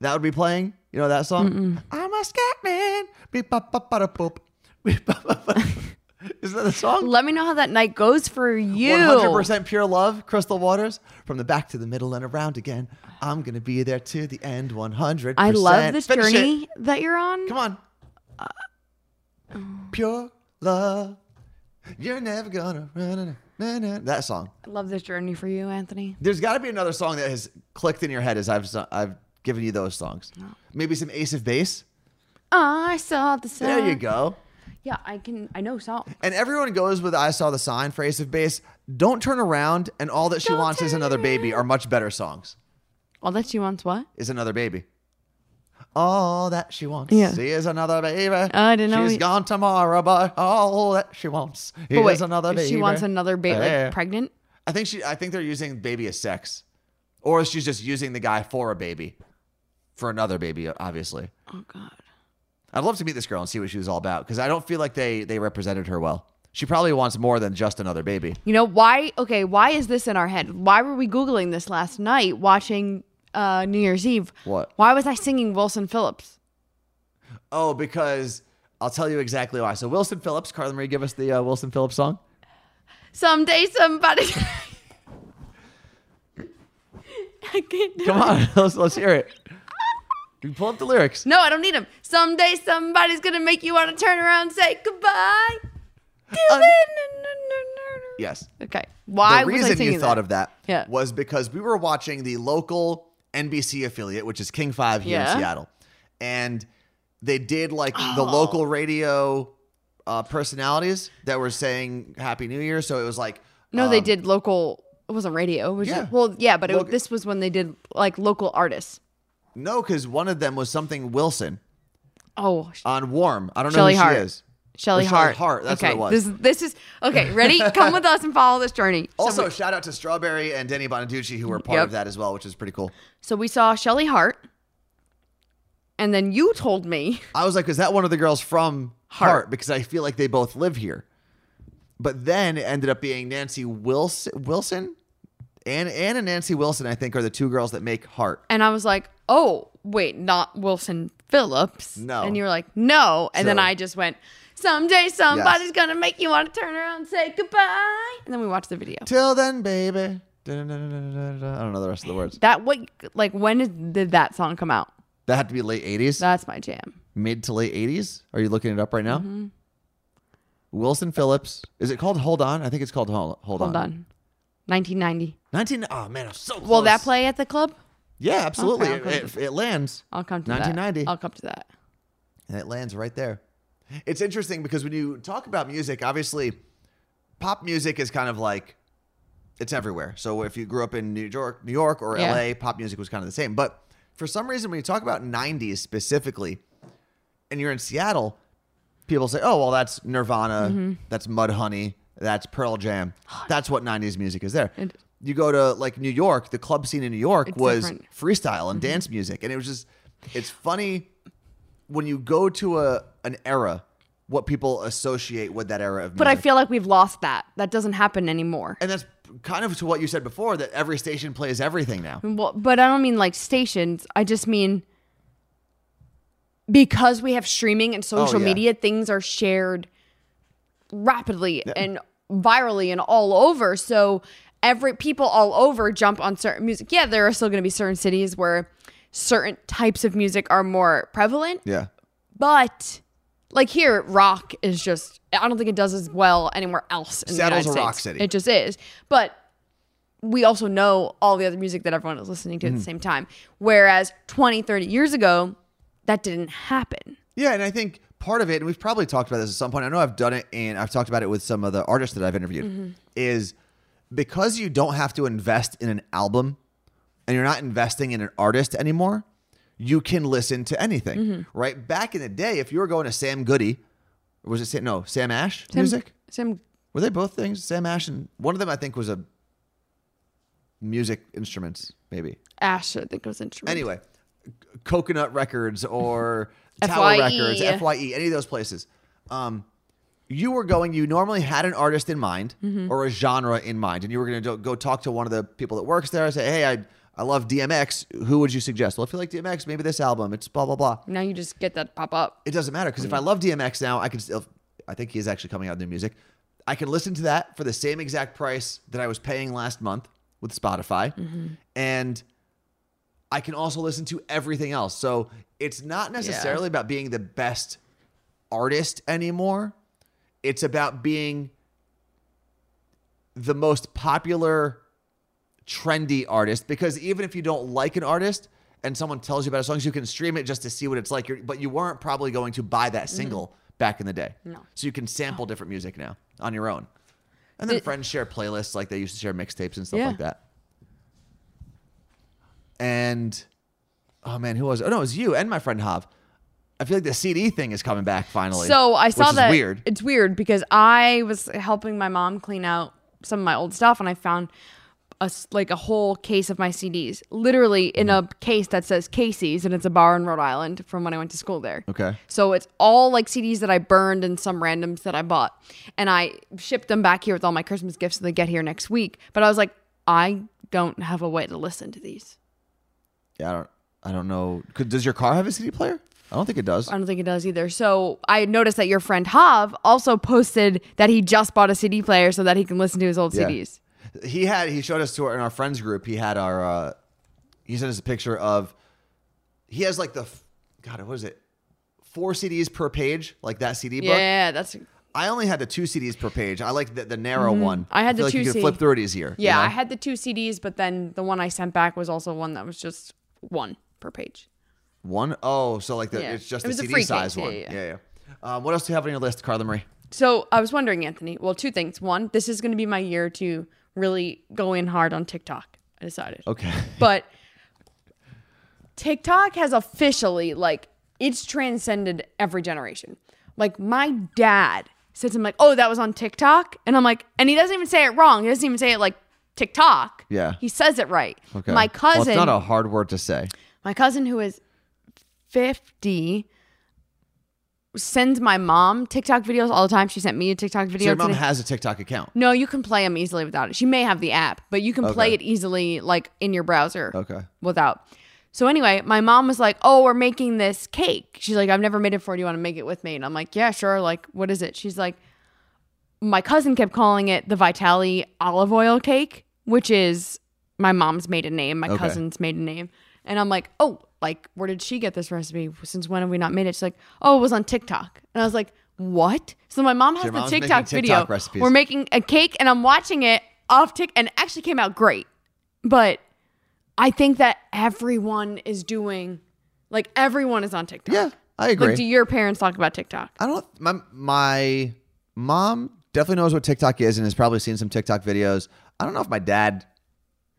that would be playing you know that song i'm a scat man Beep, bop, bop, bada, boop. Beep, bop, bop, bada. isn't that the song
Let me know how that night goes for you.
100% pure love, Crystal Waters. From the back to the middle and around again. I'm going to be there to the end 100%.
I love this
Finish it.
journey that you're on.
Come on. Uh, oh. Pure love. You're never going to run. Na, na. That song.
I love this journey for you, Anthony.
There's got to be another song that has clicked in your head as I've I've given you those songs. Maybe some Ace of Base.
Ah, I saw the sign.
There you go.
Yeah, I can. I know songs.
And everyone goes with I Saw the Sign for Ace of Base. Don't Turn Around and All That She
Don't
Wants Is Another Baby are much better songs.
All that she wants. What?
is another baby. All that she wants
Yeah.
is another baby.
I didn't know
She's
he-
gone tomorrow, but all that she wants
But
is
wait,
another baby.
she wants another baby,
Yeah.
like pregnant.
I think she. I think they're using baby as sex, or she's just using the guy for a baby, for another baby. Obviously,
Oh God.
I'd love to meet this girl and see what she was all about because I don't feel like they they represented her well. She probably wants more than just another baby.
You know why? Okay, why is this in our head? Why were we googling this last night watching uh, New Year's Eve?
What?
Why was I singing Wilson Phillips?
Oh, because I'll tell you exactly why. So Wilson Phillips, Carla Marie, give us the uh, Wilson Phillips song.
Someday somebody. I can't do
Come on, let's, let's hear it. Do you pull up the lyrics.
No, I don't need them. Someday somebody's gonna make you want to turn around and say goodbye. Till
Um. Yes.
Okay. Why
the
was I
reason you thought
that?
of that
Yeah.
was because we were watching the local NBC affiliate, which is King 5 here
Yeah.
in Seattle. And they did like the
Oh.
local radio uh, personalities that were saying Happy New Year. So it was like,
No, they
um,
did local. It wasn't radio. It was
Yeah.
well, yeah, but it, this was when they did like local artists.
No, because one of them was something Wilson
Oh,
on Warm. I don't
Shelley
know who
Hart.
she is.
Shelly oh,
Or Shelley
Hart.
Hart, that's
okay.
what it was.
This this is okay. Ready? Come with us and follow this journey. So
Also,
we,
shout out to Strawberry and Danny Bonaduce, who were part
Yep.
of that as well, which is pretty cool.
so we saw Shelly Hart, and then you told me
I was like, is that one of the girls from
Heart.
Heart? Because I feel like they both live here. But then it ended up being Nancy Wilson. Wilson? Ann and Nancy Wilson, I think, are the two girls that make Heart.
And I was like, oh, wait, not Wilson Phillips.
No.
And you were like, no. And then I just went, someday somebody's going to make you want to turn around and say goodbye. And then we watched the video.
Till then, baby. I don't know the rest of the words.
That, what, like, when did that song come out?
That had to be late 80s,
That's my jam.
mid to late 80s. Are you looking it up right now?
Mm-hmm.
Wilson Phillips. Is it called Hold On? I think it's called Hold, Hold,
Hold
On.
on. 1990.
19. Oh, man, I'm so close.
Will that play at the club?
Yeah, absolutely.
Okay,
it, it, it lands.
I'll come to
1990.
that. I'll come to that.
And it lands right there. It's interesting because when you talk about music, obviously, pop music is kind of like it's everywhere. So if you grew up in New York, New York or
Yeah.
LA, pop music was kind of the same. But for some reason, when you talk about '90s specifically, and you're in Seattle, people say, "Oh, well, that's Nirvana,
Mm-hmm.
that's Mudhoney, that's Pearl Jam. That's what '90s music is there."
It-
you go to like New York, the club scene in New York
It's
was
different. Mm-hmm.
freestyle and dance music, and it was just it's funny when you go to a an era what people associate with that era of music.
But I feel like we've lost that. That doesn't happen anymore.
and that's kind of to what you said before that every station plays everything now.
Well, but I don't mean like stations. I just mean because we have streaming and social
Oh, yeah.
media, things are shared rapidly and virally and all over. So every people all over jump on certain music. Yeah, there are still going to be certain cities where certain types of music are more prevalent,
Yeah.
but like here, rock is just I don't think it does as well anywhere else in
Seattle's
the United
a rock
States.
city.
It just is. But we also know all the other music that everyone is listening to at the same time. Whereas 20, 30 years ago, that didn't happen.
Yeah, and I think part of it, and we've probably talked about this at some point. I know I've done it, and I've talked about it with some of the artists that I've interviewed.
Mm-hmm.
Is because you don't have to invest in an album, and you're not investing in an artist anymore. You can listen to anything,
Mm-hmm.
right? Back in the day, if you were going to Sam Goody, was it Sam, no Sam Ash
Sam-
music?
Sam,
Were they both things? Sam Ash and one of them, I think, was a music instruments, maybe.
Ash, I think was instrumental.
Anyway, Coconut Records or Tower. Records, FYE, any of those places. Um, you were going, you normally had an artist in mind
Mm-hmm.
or a genre in mind, and you were going to go talk to one of the people that works there and say, hey, I, I love DMX. Who would you suggest? Well, if you like DMX, maybe this album. It's blah, blah, blah.
Now you just get that pop up.
It doesn't matter because if I love DMX now, I can still, I think he is actually coming out with new music. I can listen to that for the same exact price that I was paying last month with Spotify. And I can also listen to everything else. So it's not necessarily about being the best artist anymore. It's about being the most popular trendy artist because even if you don't like an artist and someone tells you about as long as you can stream it just to see what it's like. But you weren't probably going to buy that single mm-hmm. back in the day.
No.
So you can sample oh. different music now on your own. And then
It-
friends share playlists like they used to share mixtapes and stuff
Yeah.
like that. And oh man, who was it? Oh no, it was you and my friend Hav. I feel like the CD thing is coming back finally.
So I saw that.
weird.
It's weird because I was helping my mom clean out some of my old stuff, and I found a like a whole case of my CDs, literally in mm-hmm. a case that says Casey's, and it's a bar in Rhode Island from when I went to school there.
Okay.
So it's all like CDs that I burned and some randoms that I bought, and I shipped them back here with all my Christmas gifts, and they get here next week. But I was like, I don't have a way to listen to these.
Yeah, I don't. I don't know. Could, does your car have a CD player? I don't think it does.
I don't think it does either. So I noticed that your friend Hav also posted that he just bought a CD player so that he can listen to his old
Yeah.
CDs.
He had. He showed us to our, in our friends group. He had our. uh He sent us a picture of. He has like the. God, what is it? Four CDs per page, like that CD book.
Yeah, that's
I only had the two CDs per page. I like the, the narrow one.
Mm-hmm. I had
feel
the
like you
two
could
C-
flip through it easier. you
yeah.
know?
I had the two CDs, but then the one I sent back was also one that was just one per page.
One. Oh, so like the
Yeah.
it's just
It
a CD size
case. Yeah,
one.
yeah,
yeah. yeah. Um, what else do you have on your list, Carla Marie?
So I was wondering, Anthony. Well, two things. One, this is going to be my year to really go in hard on TikTok. I decided.
Okay.
but TikTok has officially like it's transcended every generation. Like my dad says, "I'm like, oh, that was on TikTok," and I'm like, and he doesn't even say it wrong. He doesn't even say it like TikTok.
Yeah.
he says it right.
Okay.
My cousin,
Well, it's not a hard word to say.
my cousin who is 50 sends my mom TikTok videos all the time. She sent me a TikTok video.
So your mom
today.
has a TikTok account.
no, you can play them easily without it. She may have the app, but you can play it easily like in your browser.
Okay.
Without. So anyway, my mom was like, "Oh, we're making this cake." She's like, "I've never made it before. Do you want to make it with me?" And I'm like, "Yeah, sure." Like, what is it? She's like, "My cousin kept calling it the Vitali olive oil cake, which is my mom's maiden name, my
Okay.
cousin's maiden name." And I'm like, "Oh, like where did she get this recipe? Since when have we not made it?" She's like, "Oh, it was on TikTok." And I was like, "What?" So my mom has the
making
TikTok, video.
Recipes.
We're making a cake, and I'm watching it off Tik, and it actually came out great. But I think that everyone is doing, like everyone is on TikTok.
Yeah. I agree.
Like, do your parents talk about TikTok?
I don't. My my mom definitely knows what TikTok is and has probably seen some TikTok videos. I don't know if my dad.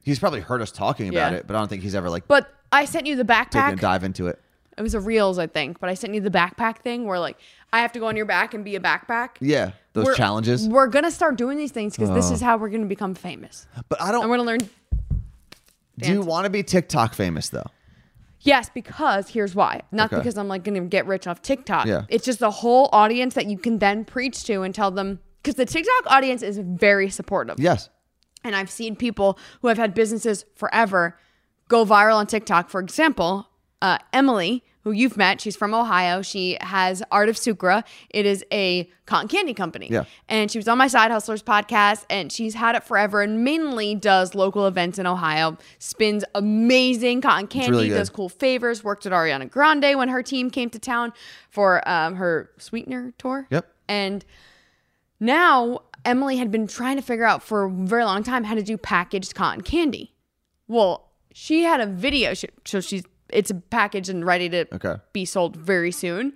He's probably heard us talking about
Yeah.
it, but I don't think he's ever like
But I sent you the
taken a
backpack.
dive into it.
It was a reels, I think. But I sent you the backpack thing where like I have to go on your back and be a backpack.
Yeah, those
We're-
challenges.
We're gonna start doing these things because this
Oh.
is how we're gonna become famous.
But I don't.
I'm gonna learn.
Do you
dance.
want to be TikTok famous though?
Yes, because here's why. Not
Okay.
because I'm like gonna get rich off TikTok.
Yeah.
It's just a whole audience that you can then preach to and tell them because the TikTok audience is very supportive.
Yes.
And I've seen people who have had businesses forever go viral on TikTok. For example, uh, Emily, who you've met, she's from Ohio. She has Art of Sucre. It is a cotton candy company.
Yeah.
And she was on my Side Hustlers podcast, and she's had it forever and mainly does local events in Ohio, spins amazing cotton candy,
really
does cool favors, worked at Ariana Grande when her team came to town for um, her sweetener tour.
Yep.
And now Emily had been trying to figure out for a very long time how to do packaged cotton candy. Well, she had a video, she- so she's it's a package and ready to
Okay.
be sold very soon.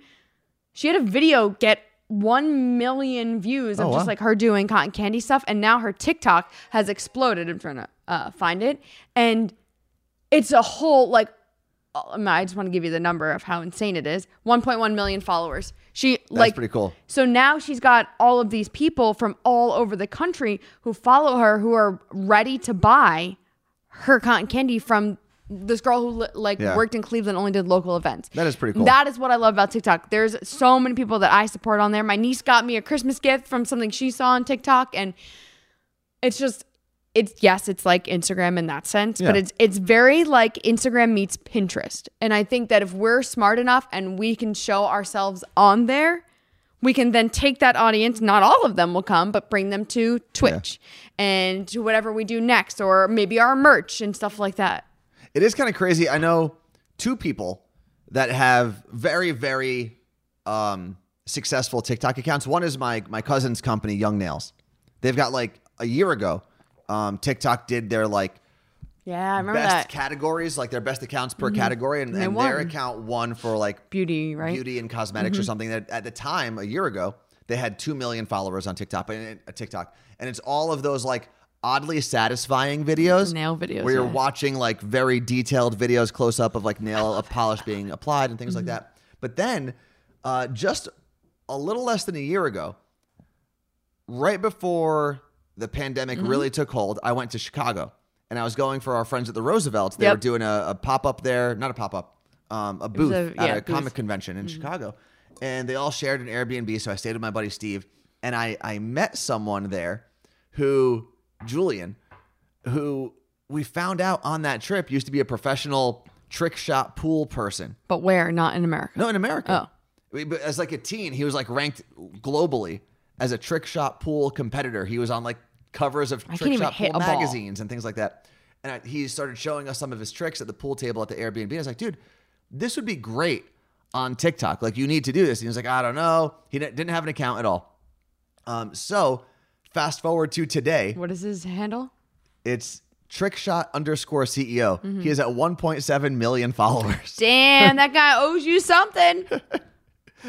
She had a video get one million views of
Oh,
just
wow.
like her doing cotton candy stuff, and now her TikTok has exploded. I'm trying to uh, find it, and it's a whole like uh, I just want to give you the number of how insane it is. 1.1 million followers. She
That's
like
pretty cool.
so now she's got all of these people from all over the country who follow her who are ready to buy her cotton candy from this girl who like
Yeah.
worked in Cleveland only did local events.
That is pretty cool.
That is what I love about TikTok. There's so many people that I support on there. My niece got me a Christmas gift from something she saw on TikTok and it's just it's yes, it's like Instagram in that sense, but it's it's very like Instagram meets Pinterest. And I think that if we're smart enough and we can show ourselves on there, we can then take that audience, not all of them will come, but bring them to Twitch and to whatever we do next or maybe our merch and stuff like that.
It is kind of crazy. I know two people that have very, very um, successful TikTok accounts. One is my my cousin's company, Young Nails. They've got like a year ago, um, TikTok did their like
Yeah, I remember that.
best
that.
categories, like their best accounts per category, and,
they
and their account won for like
Beauty, right?
beauty and cosmetics or something. That at the time, a year ago, they had two million followers on TikTok. And uh, TikTok, and it's all of those like oddly satisfying videos,
Nail videos,
where you're
yeah.
watching like very detailed videos, close up of like nail of polish being applied and things
Mm-hmm.
like that. But then, uh, just a little less than a year ago, right before the pandemic
Mm-hmm.
really took hold, I went to Chicago and I was going for our friends at the Roosevelts. They
Yep.
were doing a, a pop up there, not a pop up, um, a booth
a-
at
yeah,
a
booth.
comic convention in Chicago. And they all shared an Airbnb. So I stayed with my buddy Steve and I, I met someone there who, Julian, who we found out on that trip used to be a professional trick shot pool person.
But where? Not in America.
No, in America.
Oh.
But as like a teen, he was like ranked globally as a trick shot pool competitor. He was on like covers of
can't
trick shot pool
a ball.
magazines and things like that. And I, he started showing us some of his tricks at the pool table at the Airbnb. I was like, dude, this would be great on TikTok. Like, you need to do this. And he was like, I don't know. He didn't have an account at all. Um, so fast forward to today,
What is his handle?
it's trickshot underscore CEO.
Mm-hmm.
He is at 1.7 million followers.
Damn, that guy owes you something.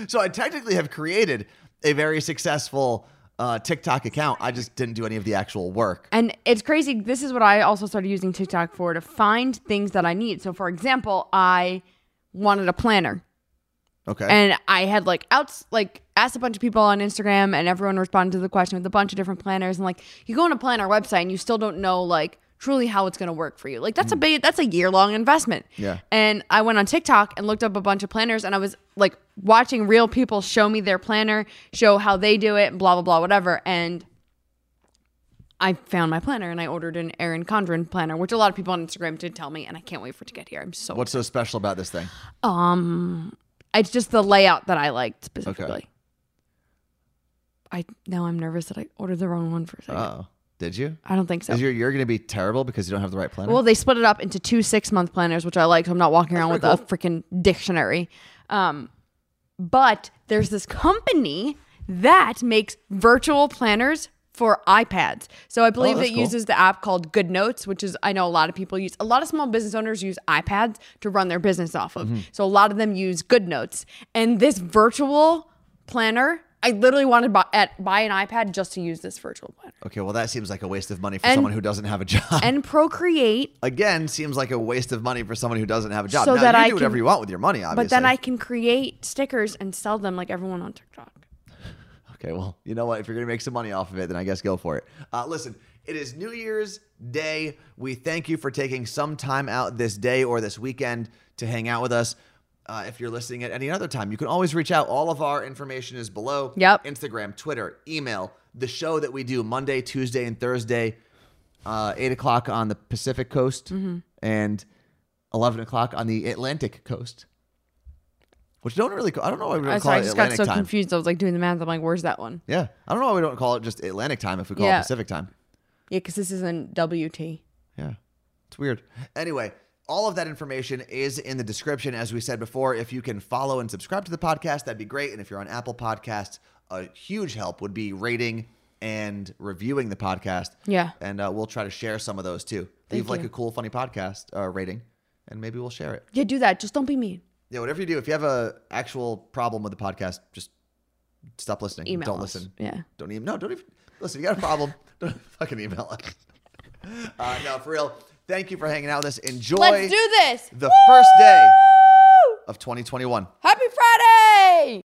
So I technically have created a very successful uh, TikTok account. I just didn't do any of the actual work.
And it's crazy. This is what I also started using TikTok for to find things that I need. So, for example, I wanted a planner.
Okay.
And I had like outs like asked a bunch of people on Instagram and everyone responded to the question with a bunch of different planners and like you go on a planner website and you still don't know like truly how it's gonna work for you. Like that's a big that's a year long investment.
Yeah.
And I went on TikTok and looked up a bunch of planners and I was like watching real people show me their planner, show how they do it, blah blah blah, whatever. And I found my planner and I ordered an Erin Condren planner, which a lot of people on Instagram did tell me, and I can't wait for it to get here. I'm so
What's so special about this thing?
Um it's just the layout that I liked specifically. I now I'm nervous that I ordered the wrong one for a second.
Oh, did you?
I don't think so.
Is your you're going to be terrible because you don't have the right planner?
well, they split it up into two six month planners, which I like. So I'm not walking around with
pretty
a freaking dictionary. Um, but there's this company that makes virtual planners for iPads. So I believe
Oh,
it
cool.
uses the app called Good Notes, which is I know a lot of people use. A lot of small business owners use iPads to run their business off of.
Mm-hmm.
So a lot of them use Good Notes. And this virtual planner, I literally wanted to buy, at, buy an iPad just to use this virtual planner.
Okay, well that seems like a waste of money for
And-
someone who doesn't have a job.
And Procreate
Again, seems like a waste of money for someone who doesn't have a job.
So
now,
that
you
I
do whatever
can-
you want with your money, obviously.
But then I can create stickers and sell them like everyone on TikTok.
Okay, well, you know what? If you're going to make some money off of it, then I guess go for it. Uh, listen, it is New Year's Day. We thank you for taking some time out this day or this weekend to hang out with us. Uh, if you're listening at any other time, you can always reach out. All of our information is below.
Yep.
Instagram, Twitter, email, the show that we do Monday, Tuesday, and Thursday, uh, 8 o'clock on the Pacific coast
Mm-hmm.
and 11 o'clock on the Atlantic coast. Which don't really, I don't know why we don't call
sorry, I
it
just got so
time.
confused. I was like doing the math. I'm like, where's that one?
Yeah. I don't know why we don't call it just Atlantic time if we call
Yeah.
it Pacific time.
Yeah, because this isn't WT.
Yeah. It's weird. Anyway, all of that information is in the description. As we said before, if you can follow and subscribe to the podcast, that'd be great. And if you're on Apple Podcasts, a huge help would be rating and reviewing the podcast.
Yeah.
And uh, we'll try to share some of those too.
Thank
Leave like
you.
a cool, funny podcast uh, rating, and maybe we'll share it.
Yeah, do that. Just don't be mean.
Yeah, whatever you do, if you have a actual problem with the podcast, just stop listening.
Email
don't
us.
listen.
Yeah.
Don't even. No, don't even. Listen, you got a problem. don't fucking email us. Uh, no, for real. Thank you for hanging out with us. Enjoy.
Let's do this.
The Woo! first day of 2021.
Happy Friday.